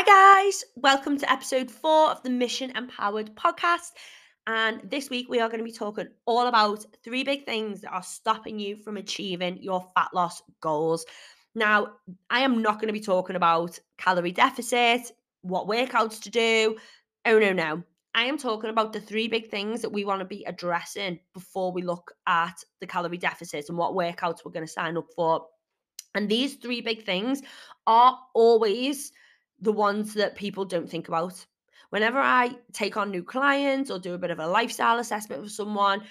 Hi, guys. Welcome to episode four of the Mission Empowered podcast. And this week, we are going to be talking all about three big things that are stopping you from achieving your fat loss goals. Now, I am not going to be talking about calorie deficit, what workouts to do. Oh, no, no. I am talking about the three big things that we want to be addressing before we look at the calorie deficit and what workouts we're going to sign up for. And these three big things are always the ones that people don't think about. Whenever I take on new clients or do a bit of a lifestyle assessment for someone,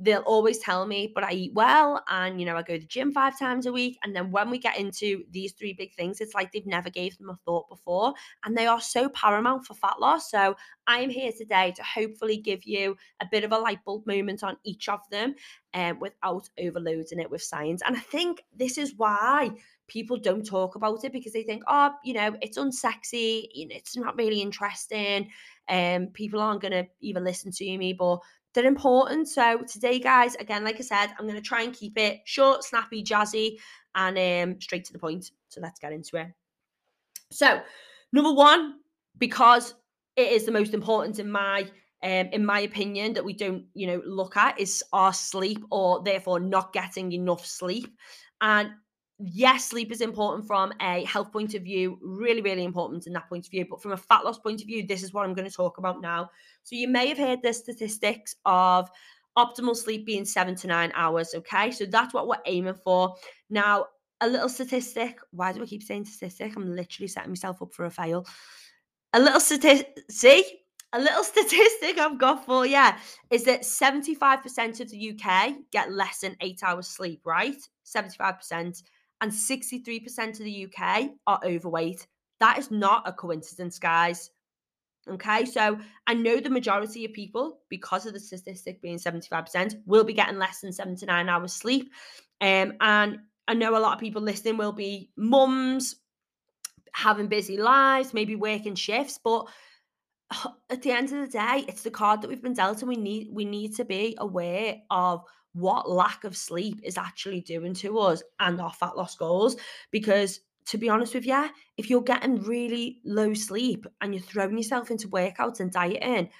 they'll always tell me, but I eat well and you know, I go to the gym five times a week. And then when we get into these three big things, it's like they've never gave them a thought before. And they are so paramount for fat loss. So I am here today to hopefully give you a bit of a light bulb moment on each of them um, without overloading it with science. And I think this is why people don't talk about it because they think, oh, you know, it's unsexy, you know, it's not really interesting. Um, people aren't gonna even listen to me, but they're important. So today, guys, again, like I said, I'm gonna try and keep it short, snappy, jazzy, and um, straight to the point. So let's get into it. So, number one, because it is the most important in my um, in my opinion, that we don't, you know, look at is our sleep or therefore not getting enough sleep. And yes, sleep is important from a health point of view, really, really important in that point of view. But from a fat loss point of view, this is what I'm going to talk about now. So you may have heard the statistics of optimal sleep being seven to nine hours. Okay. So that's what we're aiming for. Now, a little statistic. Why do I keep saying statistic? I'm literally setting myself up for a fail. A little statistic. See, a little statistic I've got for you is that 75% of the UK get less than eight hours sleep, right? 75% and 63% of the UK are overweight. That is not a coincidence, guys. Okay, so I know the majority of people, because of the statistic being 75%, will be getting less than seven to nine hours sleep. Um, and I know a lot of people listening will be mums, having busy lives, maybe working shifts, but at the end of the day, it's the card that we've been dealt, and we need we need to be aware of what lack of sleep is actually doing to us and our fat loss goals. Because to be honest with you, if you're getting really low sleep and you're throwing yourself into workouts and dieting,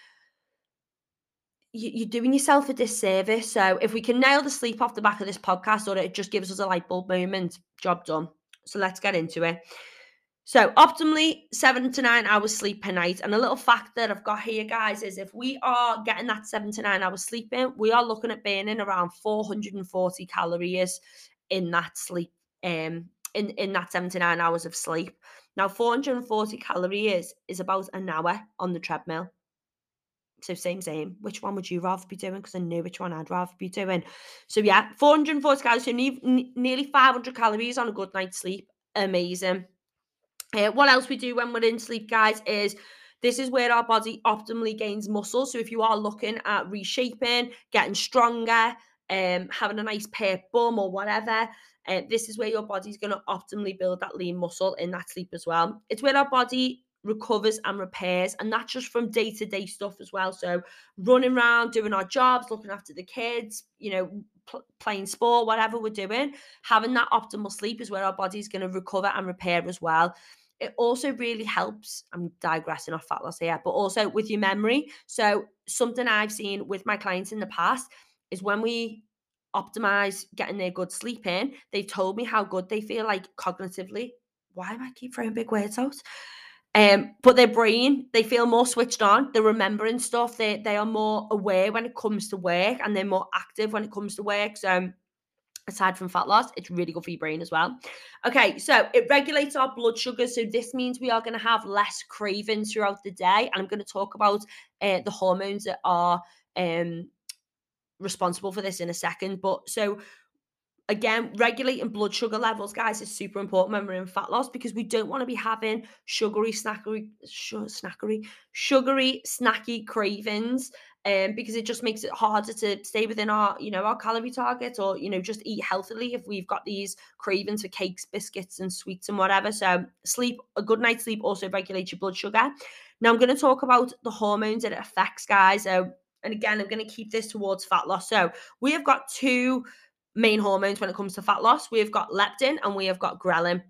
you're doing yourself a disservice. So if we can nail the sleep off the back of this podcast, or it just gives us a light bulb moment, job done. So let's get into it. So, optimally, seven to nine hours sleep per night. And a little fact that I've got here, guys, is if we are getting that seven to nine hours sleep in, we are looking at burning around 440 calories in that sleep, um, in, in that seven to nine hours of sleep. Now, 440 calories is about an hour on the treadmill. So same, same. Which one would you rather be doing? Because I know which one I'd rather be doing. So yeah, 440 calories, so ne- nearly 500 calories on a good night's sleep. Amazing. Uh, what else we do when we're in sleep, guys, is this is where our body optimally gains muscle. So if you are looking at reshaping, getting stronger, um, having a nice pair bum or whatever, uh, this is where your body's going to optimally build that lean muscle in that sleep as well. It's where our body recovers and repairs, and that's just from day to day stuff as well. So running around, doing our jobs, looking after the kids, you know, pl- playing sport, whatever we're doing, having that optimal sleep is where our body's going to recover and repair as well it also really helps. I'm digressing off fat loss here, but also with your memory. So, something I've seen with my clients in the past is when we optimize getting their good sleep in, they've told me how good they feel like cognitively. Why am I keep throwing big words out? Um, but their brain, they feel more switched on. They're remembering stuff. They they are more aware when it comes to work, and they're more active when it comes to work. So aside from fat loss, it's really good for your brain as well. Okay, so it regulates our blood sugar. So this means we are going to have less cravings throughout the day. And I'm going to talk about uh, the hormones that are um, responsible for this in a second. But so again, regulating blood sugar levels, guys, is super important when we're in fat loss because we don't want to be having sugary, snackery, sh- snackery, sugary, snacky cravings um, because it just makes it harder to stay within our, you know, our calorie target or, you know, just eat healthily if we've got these cravings for cakes, biscuits, and sweets and whatever. So, sleep, a good night's sleep also regulates your blood sugar. Now, I'm going to talk about the hormones that it affects, guys. So, and again, I'm going to keep this towards fat loss. So, we have got two main hormones when it comes to fat loss we have got leptin and we have got ghrelin.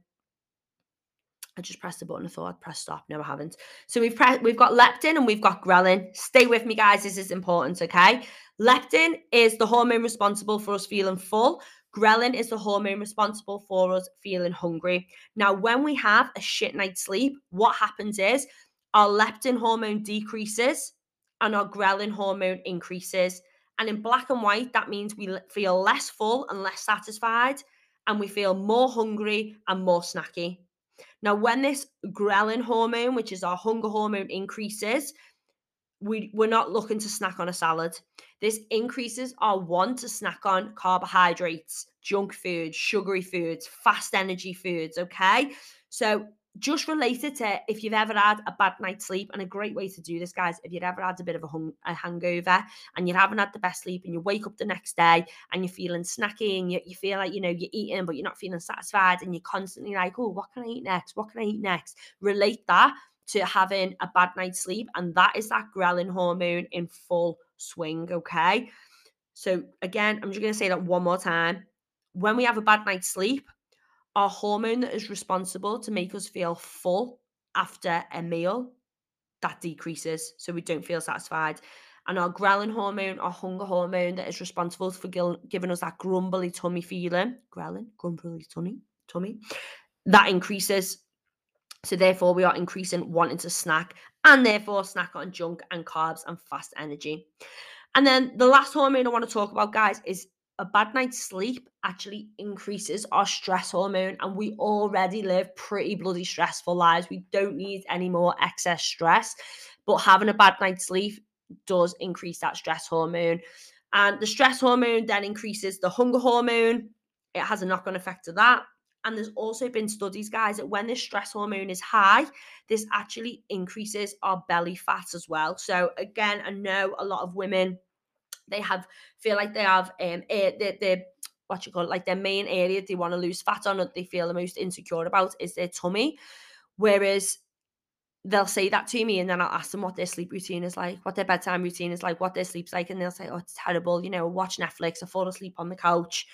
I just pressed the button. I thought I'd press stop. No, I haven't. So we've pre- we've got leptin and we've got ghrelin. Stay with me, guys. This is important. Okay. Leptin is the hormone responsible for us feeling full. Ghrelin is the hormone responsible for us feeling hungry. Now, when we have a shit night's sleep, what happens is our leptin hormone decreases and our ghrelin hormone increases. And in black and white, that means we feel less full and less satisfied, and we feel more hungry and more snacky. Now, when this ghrelin hormone, which is our hunger hormone, increases, we, we're not looking to snack on a salad. This increases our want to snack on carbohydrates, junk foods, sugary foods, fast energy foods. Okay. So just related to if you've ever had a bad night's sleep, and a great way to do this, guys, if you've ever had a bit of a, hung, a hangover and you haven't had the best sleep, and you wake up the next day and you're feeling snacky and you, you feel like you know you're eating, but you're not feeling satisfied, and you're constantly like, oh, what can I eat next? What can I eat next? Relate that to having a bad night's sleep, and that is that ghrelin hormone in full swing. Okay. So, again, I'm just going to say that one more time. When we have a bad night's sleep, our hormone that is responsible to make us feel full after a meal that decreases so we don't feel satisfied. And our ghrelin hormone our hunger hormone that is responsible for giving us that grumbly tummy feeling ghrelin grumbly tummy tummy that increases. So therefore we are increasing wanting to snack and therefore snack on junk and carbs and fast energy. And then the last hormone i want to talk about guys is a bad night's sleep actually increases our stress hormone and we already live pretty bloody stressful lives. We don't need any more excess stress but having a bad night's sleep does increase that stress hormone. And the stress hormone then increases the hunger hormone. It has a knock-on effect to that. And there's also been studies guys that when this stress hormone is high this actually increases our belly fat as well. So again i know a lot of women they have feel like they have um their, their what you call it, like their main area they want to lose fat on that they feel the most insecure about is their tummy. Whereas they'll say that to me and then I'll ask them what their sleep routine is like, what their bedtime routine is like, what their sleep's like, and they'll say, Oh, it's terrible, you know, watch Netflix, I fall asleep on the couch,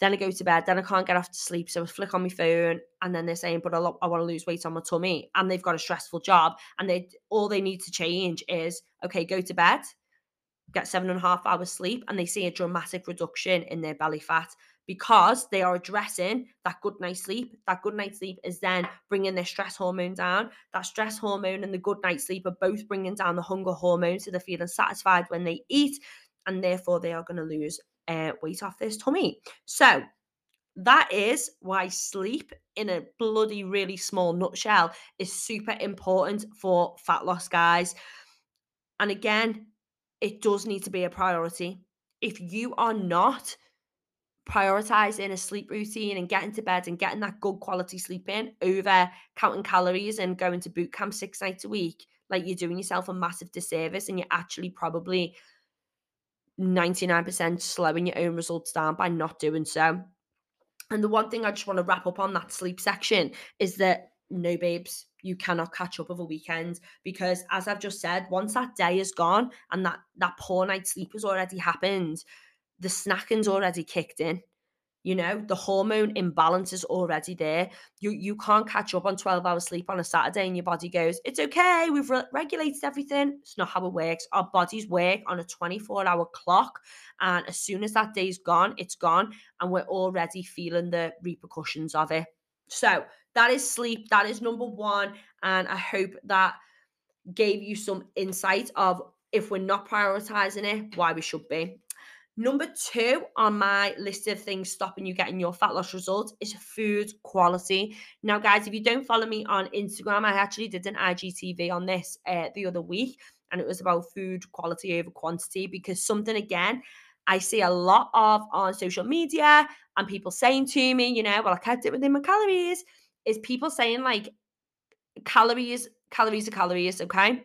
then I go to bed, then I can't get off to sleep, so I flick on my phone, and then they're saying, But I, lo- I want to lose weight on my tummy, and they've got a stressful job, and they all they need to change is okay, go to bed, get seven and a half hours sleep and they see a dramatic reduction in their belly fat because they are addressing that good night's sleep. That good night's sleep is then bringing their stress hormone down. That stress hormone and the good night's sleep are both bringing down the hunger hormone, so they're feeling satisfied when they eat, and therefore they are going to lose uh, weight off this tummy. So that is why sleep, in a bloody really small nutshell, is super important for fat loss, guys. And again, it does need to be a priority. If you are not prioritizing a sleep routine and getting to bed and getting that good quality sleep in over counting calories and going to boot camp six nights a week, like you're doing yourself a massive disservice and you're actually probably 99% slowing your own results down by not doing so. And the one thing I just want to wrap up on that sleep section is that no, babes, you cannot catch up of a weekend because as I've just said, once that day is gone and that that poor night's sleep has already happened, the snacking's already kicked in. You know, the hormone imbalance is already there. You you can't catch up on 12 hours sleep on a Saturday and your body goes, it's okay, we've re- regulated everything. It's not how it works. Our bodies work on a 24 hour clock. And as soon as that day's gone, it's gone. And we're already feeling the repercussions of it. So that is sleep. That is number one. And I hope that gave you some insight of if we're not prioritizing it, why we should be. Number two on my list of things stopping you getting your fat loss results is food quality. Now, guys, if you don't follow me on Instagram, I actually did an IGTV on this uh, the other week, and it was about food quality over quantity because something again I see a lot of on social media and people saying to me, you know, well, I kept it within my calories is people saying like calories, calories are calories, okay?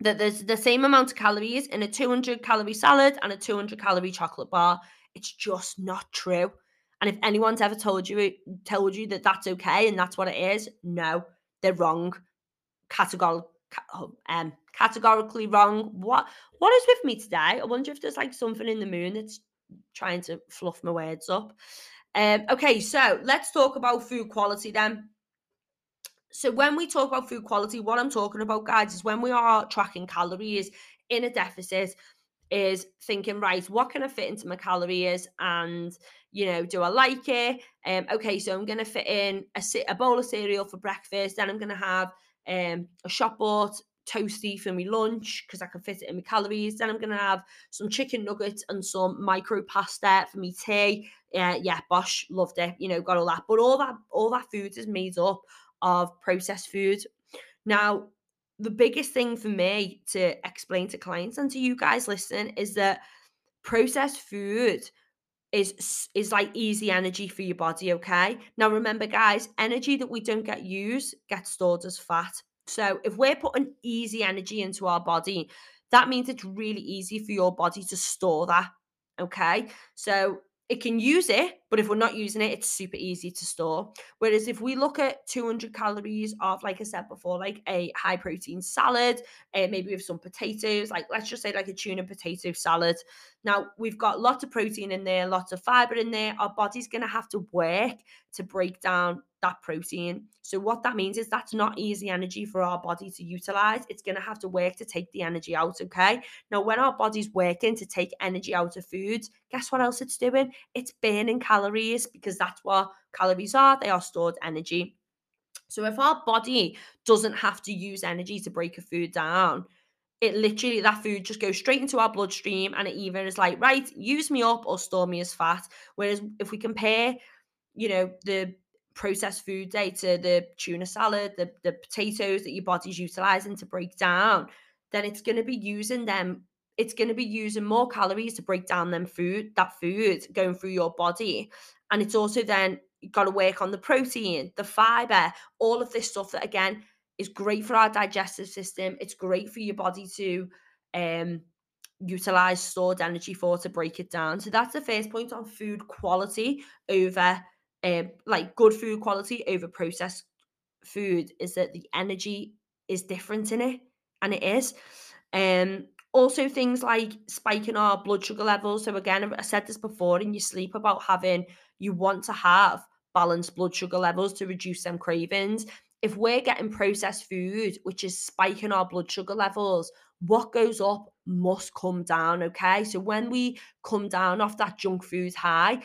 That there's the same amount of calories in a 200 calorie salad and a 200 calorie chocolate bar. It's just not true. And if anyone's ever told you told you that that's okay and that's what it is, no, they're wrong. Categorical, oh, um, categorically wrong. What what is with me today? I wonder if there's like something in the moon that's trying to fluff my words up. Um, okay, so let's talk about food quality then. So when we talk about food quality, what I'm talking about, guys, is when we are tracking calories in a deficit, is thinking, right, what can I fit into my calories? And, you know, do I like it? Um, okay, so I'm gonna fit in a, a bowl of cereal for breakfast, then I'm gonna have um a shop bought toasty for my lunch because I can fit it in my calories. Then I'm gonna have some chicken nuggets and some micro pasta for me tea. Yeah, yeah, bosh, loved it. You know, got all that. But all that all that food is made up of processed food. Now, the biggest thing for me to explain to clients and to you guys listening is that processed food is is like easy energy for your body okay now remember guys energy that we don't get used gets stored as fat so if we're putting easy energy into our body that means it's really easy for your body to store that okay? So it can use it, but if we're not using it, it's super easy to store. Whereas if we look at 200 calories of, like I said before, like a high protein salad, uh, maybe with some potatoes, like let's just say like a tuna potato salad. Now we've got lots of protein in there, lots of fiber in there. Our body's going to have to work to break down that protein. So what that means is that's not easy energy for our body to utilize. It's going to have to work to take the energy out, okay? Now when our body's working to take energy out of foods, guess what else it's doing? It's burning calories because that's what calories are. They are stored energy. So if our body doesn't have to use energy to break a food down, it literally that food just goes straight into our bloodstream and it either is like right use me up or store me as fat whereas if we compare you know the processed food day to the tuna salad, the, the potatoes that your body's utilizing to break down, then it's going to be using them. It's going to be using more calories to break down them food, that food going through your body. And it's also then you've got to work on the protein, the fiber, all of this stuff that again is great for our digestive system. It's great for your body to um utilize stored energy for to break it down. So that's the first point on food quality over um, like good food quality over processed food is that the energy is different in it, and it is. Um, also things like spiking our blood sugar levels. So again, I said this before in your sleep about having you want to have balanced blood sugar levels to reduce them cravings. If we're getting processed food, which is spiking our blood sugar levels, what goes up must come down. Okay. So when we come down off that junk food high,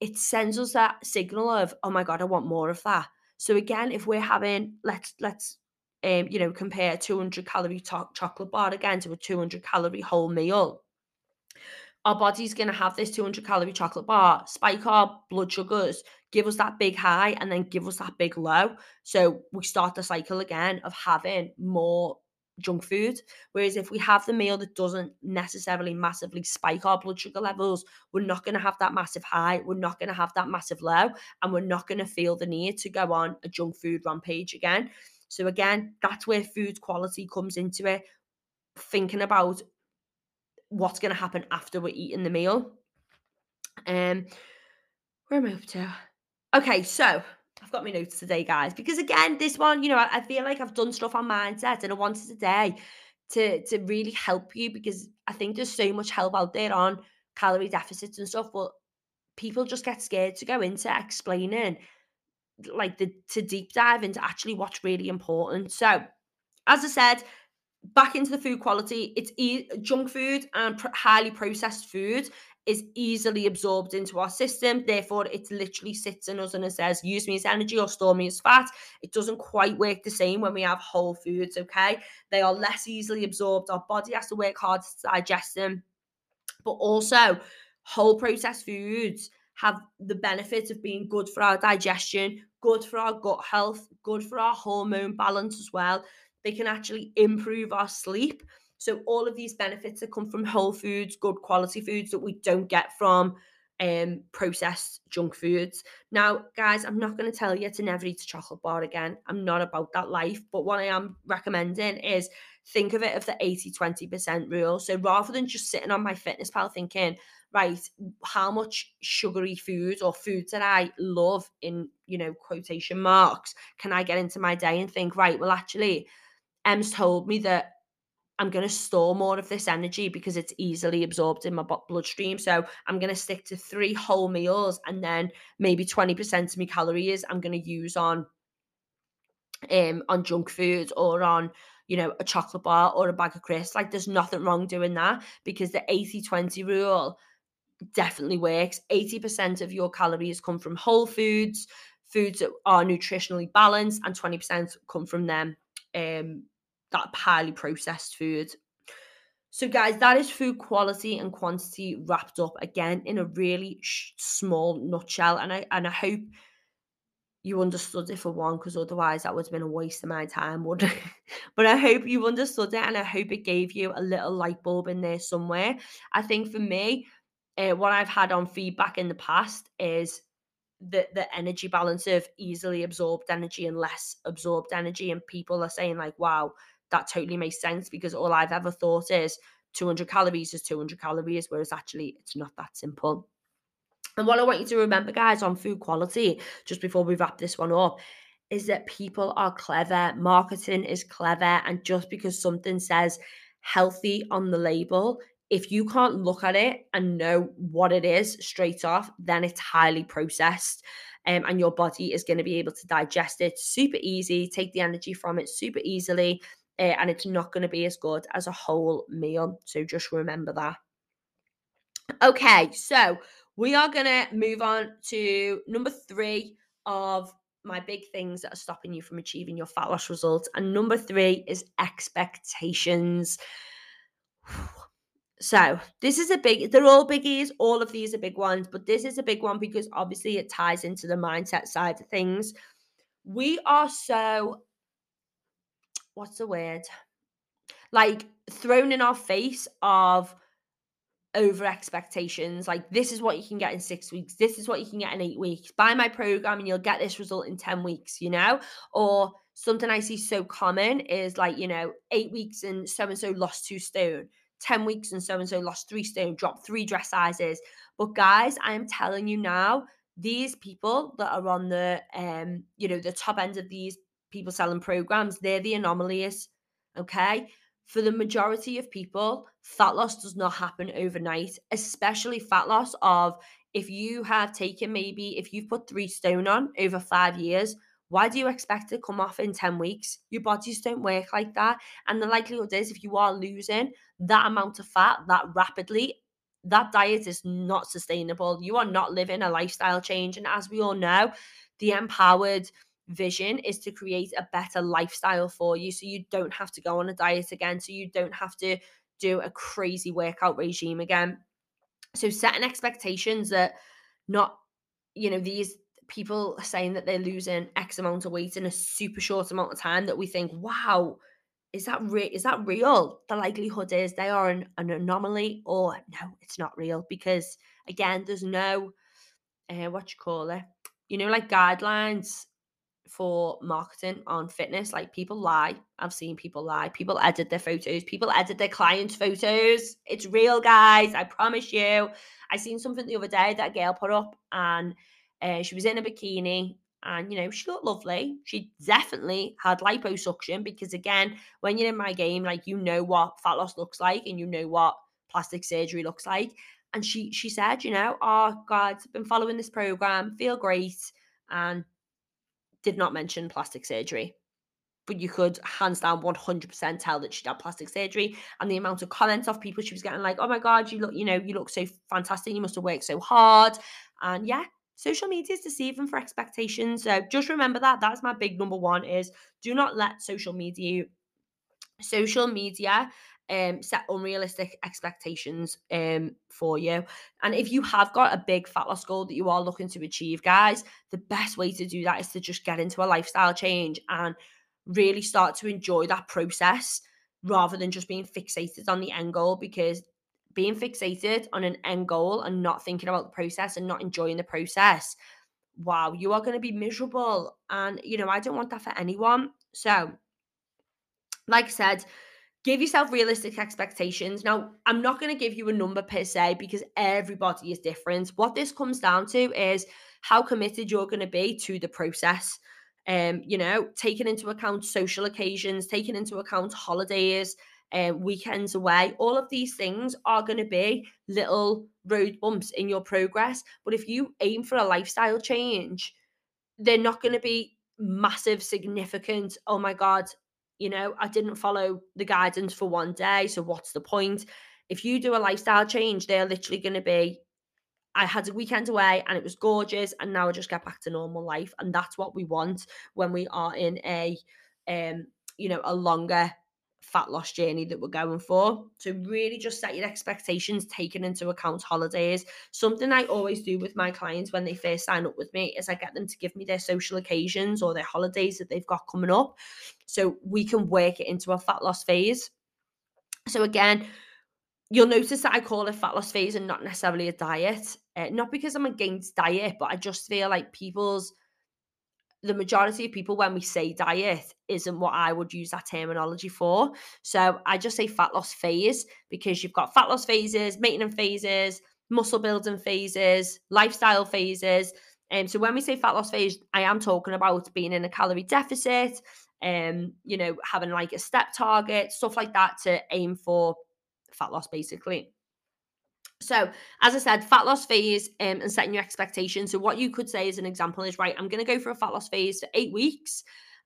it sends us that signal of oh my god i want more of that so again if we're having let's let's um you know compare a 200 calorie to- chocolate bar again to a 200 calorie whole meal our body's going to have this 200 calorie chocolate bar spike our blood sugars give us that big high and then give us that big low so we start the cycle again of having more junk food. Whereas if we have the meal that doesn't necessarily massively spike our blood sugar levels, we're not going to have that massive high, we're not going to have that massive low, and we're not going to feel the need to go on a junk food rampage again. So, again, that's where food quality comes into it. Thinking about what's going to happen after we're eating the meal. Um, where am I up to? Okay, so I've got my notes today, guys, because again, this one, you know, I, I feel like I've done stuff on mindset and I wanted today to to really help you because I think there's so much help out there on calorie deficits and stuff, but people just get scared to go into explaining like the to deep dive into actually what's really important. So, as I said, back into the food quality, it's e- junk food and pr- highly processed food is easily absorbed into our system. Therefore, it literally sits in us and it says, use me as energy or store me as fat. It doesn't quite work the same when we have whole foods, okay? They are less easily absorbed. Our body has to work hard to digest them. But also, whole processed foods have the benefit of being good for our digestion, good for our gut health, good for our hormone balance as well. They can actually improve our sleep. So all of these benefits that come from whole foods, good quality foods that we don't get from um processed junk foods. Now, guys, I'm not going to tell you to never eat a chocolate bar again. I'm not about that life, but what I am recommending is think of it of the 80-20% rule. So rather than just sitting on MyFitnessPal thinking, right, how much sugary food or foods that I love in, you know, quotation marks, can I get into my day and think, right, well actually Em's told me that I'm going to store more of this energy because it's easily absorbed in my bloodstream. So I'm going to stick to three whole meals and then maybe 20% of my calories I'm going to use on um on junk food or on you know a chocolate bar or a bag of crisps like there's nothing wrong doing that because the 80 20 rule definitely works 80% of your calories come from whole foods foods that are nutritionally balanced and 20% come from them um that highly processed food so, guys, that is food quality and quantity wrapped up again in a really sh- small nutshell. And I and I hope you understood it for one, because otherwise that would have been a waste of my time, would but I hope you understood it, and I hope it gave you a little light bulb in there somewhere. I think for me, uh, what I've had on feedback in the past is the the energy balance of easily absorbed energy and less absorbed energy, and people are saying like, "Wow." That totally makes sense because all I've ever thought is 200 calories is 200 calories, whereas actually it's not that simple. And what I want you to remember, guys, on food quality, just before we wrap this one up, is that people are clever, marketing is clever, and just because something says healthy on the label, if you can't look at it and know what it is straight off, then it's highly processed. Um, and your body is going to be able to digest it super easy, take the energy from it super easily, uh, and it's not going to be as good as a whole meal. So just remember that. Okay, so we are going to move on to number three of my big things that are stopping you from achieving your fat loss results. And number three is expectations. So, this is a big, they're all biggies. All of these are big ones, but this is a big one because obviously it ties into the mindset side of things. We are so what's the word? Like thrown in our face of over expectations. Like, this is what you can get in six weeks. This is what you can get in eight weeks. Buy my program and you'll get this result in 10 weeks, you know? Or something I see so common is like, you know, eight weeks and so and so lost two stone, 10 weeks and so and so lost three stone, dropped three dress sizes. But guys, I am telling you now, these people that are on the um, you know, the top end of these people selling programs, they're the anomalies. Okay. For the majority of people, fat loss does not happen overnight, especially fat loss of if you have taken maybe, if you've put three stone on over five years, why do you expect to come off in 10 weeks? Your bodies don't work like that. And the likelihood is, if you are losing that amount of fat that rapidly, that diet is not sustainable. You are not living a lifestyle change. And as we all know, the empowered vision is to create a better lifestyle for you so you don't have to go on a diet again so you don't have to do a crazy workout regime again. So setting expectations that not you know these people saying that they're losing x amount of weight in a super short amount of time that we think wow is that real is that real? The likelihood is they are an, an anomaly or no it's not real because again there's no uh, what you call it you know like guidelines for marketing on fitness. Like people lie. I've seen people lie. People edit their photos. People edit their clients' photos. It's real, guys. I promise you. I seen something the other day that a girl put up, and uh, she was in a bikini, and you know she looked lovely. She definitely had liposuction because again, when you're in my game, like you know what fat loss looks like, and you know what plastic surgery looks like. And she she said, you know, oh God, I've been following this program, feel great, and did not mention plastic surgery. But you could hands down 100% tell that she'd had plastic surgery. And the amount of comments of people she was getting, like, oh my God, you look, you know, you look so fantastic. You must have worked so hard. And yeah, social media is deceiving for expectations. So just remember that. That's my big number one is do not let social media social media um, set unrealistic expectations um, for you. And if you have got a big fat loss goal that you are looking to achieve, guys, the best way to do that is to just get into a lifestyle change and really start to enjoy that process rather than just being fixated on the end goal because being fixated on an end goal and not thinking about the process and not enjoying the process wow you are going to be miserable and you know i don't want that for anyone so like i said give yourself realistic expectations. Now, I'm not going to give you a number per se because everybody is different. What this comes down to is how committed you're going to be to the process. Um, you know, taking into account social occasions, taking into account holidays, uh, weekends away, all of these things are going to be little road bumps in your progress. But if you aim for a lifestyle change, they're not going to be massive, significant, oh my God, you know, I didn't follow the guidance for one day. So what's the point? If you do a lifestyle change, they're literally going to be, I had a weekend away and it was gorgeous, and now I just get back to normal life. And that's what we want when we are in a um, you know, a longer fat loss journey that we're going for. So really just set your expectations, taking into account holidays. Something I always do with my clients when they first sign up with me is I get them to give me their social occasions or their holidays that they've got coming up. So we can work it into a fat loss phase. So again, you'll notice that I call it fat loss phase and not necessarily a diet. Uh, not because I'm against diet, but I just feel like people's the majority of people when we say diet isn't what I would use that terminology for. So I just say fat loss phase because you've got fat loss phases, maintenance phases, muscle building phases, lifestyle phases. And um, so when we say fat loss phase, I am talking about being in a calorie deficit, um, you know, having like a step target, stuff like that to aim for fat loss basically. So, as I said, fat loss phase um, and setting your expectations. So, what you could say as an example is right, I'm going to go for a fat loss phase for eight weeks,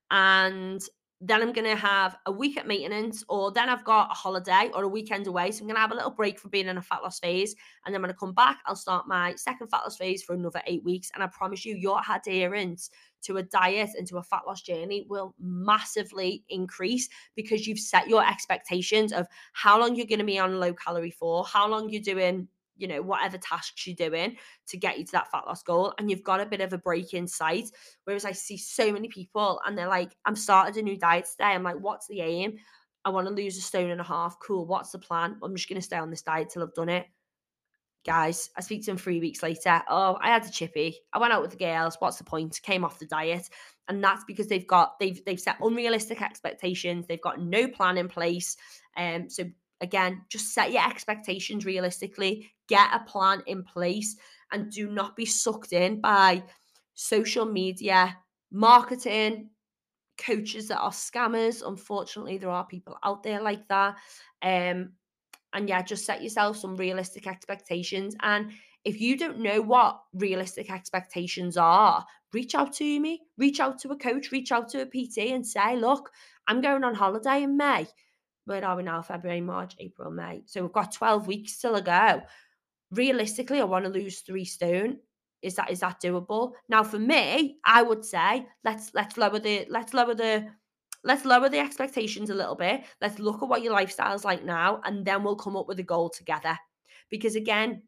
and then I'm going to have a week at maintenance, or then I've got a holiday or a weekend away. So, I'm going to have a little break for being in a fat loss phase. And then when I come back, I'll start my second fat loss phase for another eight weeks. And I promise you, your adherence to a diet and to a fat loss journey will massively increase because you've set your expectations of how long you're going to be on low calorie for, how long you're doing you know, whatever tasks you're doing to get you to that fat loss goal. And you've got a bit of a break in sight. Whereas I see so many people and they're like, I'm started a new diet today. I'm like, what's the aim? I want to lose a stone and a half. Cool. What's the plan? I'm just going to stay on this diet till I've done it guys. I speak to them three weeks later. Oh, I had a chippy. I went out with the girls. What's the point? Came off the diet. And that's because they've got they've they've set unrealistic expectations. They've got no plan in place. Um, so again, just set your expectations realistically, get a plan in place, and do not be sucked in by social media, marketing, coaches that are scammers. Unfortunately, there are people out there like that. Um, and yeah, just set yourself some realistic expectations. And if you don't know what realistic expectations are, reach out to me, reach out to a coach, reach out to a PT and say, look, I'm going on holiday in May. Where are we now? February, March, April, May. So we've got 12 weeks still to go. Realistically, I want to lose three stone. Is that is that doable? Now for me, I would say let's let's lower the let's lower the let's lower the expectations a little bit. Let's look at what your lifestyle's like now, and then we'll come up with a goal together. Because again,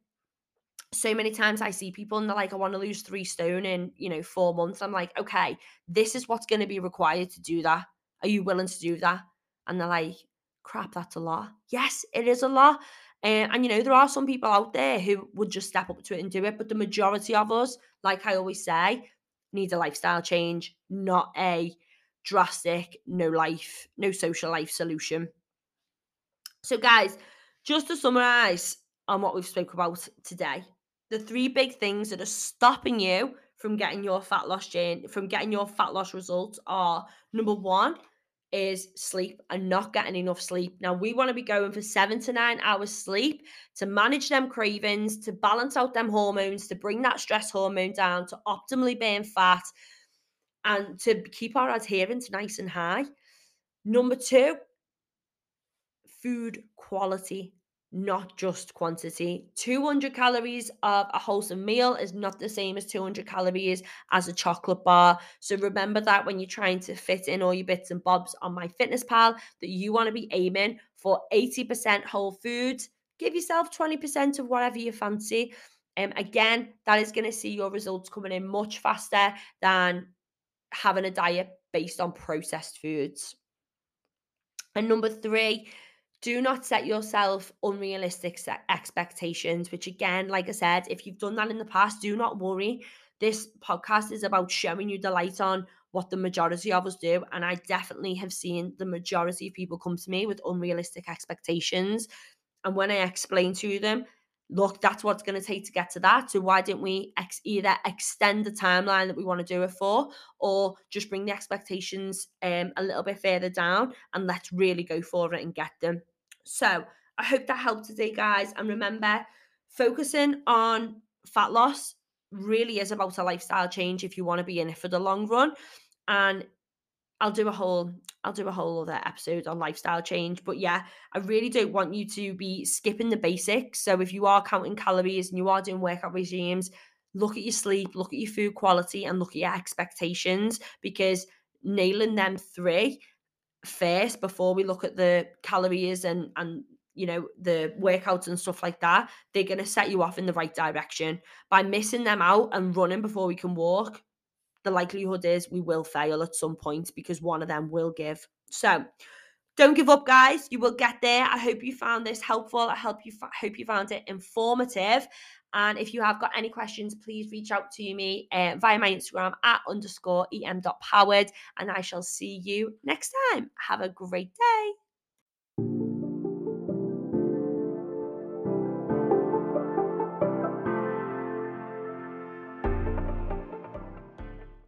so many times I see people and they're like, I want to lose three stone in, you know, four months. I'm like, okay, this is what's going to be required to do that. Are you willing to do that? And they're like, crap, that's a lot. Yes, it is a lot. Uh, and you know, there are some people out there who would just step up to it and do it. But the majority of us, like I always say, need a lifestyle change, not a drastic, no life, no social life solution. So, guys, just to summarize on what we've spoke about today, the three big things that are stopping you from getting your fat loss journey, from getting your fat loss results are number one is sleep and not getting enough sleep. Now we want to be going for seven to nine hours sleep to manage them cravings, to balance out them hormones, to bring that stress hormone down, to optimally burn fat, and to keep our adherence nice and high. Number two, food quality, not just quantity. 200 calories of a wholesome meal is not the same as 200 calories as a chocolate bar. So remember that when you're trying to fit in all your bits and bobs on MyFitnessPal, that you want to be aiming for 80% whole foods. Give yourself 20% of whatever you fancy. Um, again, that is going to see your results coming in much faster than having a diet based on processed foods. And number three, do not set yourself unrealistic expectations, which, again, like I said, if you've done that in the past, do not worry. This podcast is about showing you the light on what the majority of us do. And I definitely have seen the majority of people come to me with unrealistic expectations. And when I explain to them, look, that's what's going to take to get to that. So why didn't we ex- either extend the timeline that we want to do it for, or just bring the expectations um, a little bit further down and let's really go for it and get them. So I hope that helped today, guys. And remember, focusing on fat loss really is about a lifestyle change if you want to be in it for the long run. And I'll do a whole I'll do a whole other episode on lifestyle change. But yeah, I really don't want you to be skipping the basics. So if you are counting calories and you are doing workout regimes, look at your sleep, look at your food quality, and look at your expectations because nailing them three first before we look at the calories and and you know the workouts and stuff like that they're going to set you off in the right direction. By missing them out and running before we can walk the likelihood is we will fail at some point because one of them will give. So don't give up guys. You will get there. I hope you found this helpful. I hope you hope you found it informative and if you have got any questions, please reach out to me uh, via my Instagram at underscore em.powered. And I shall see you next time. Have a great day.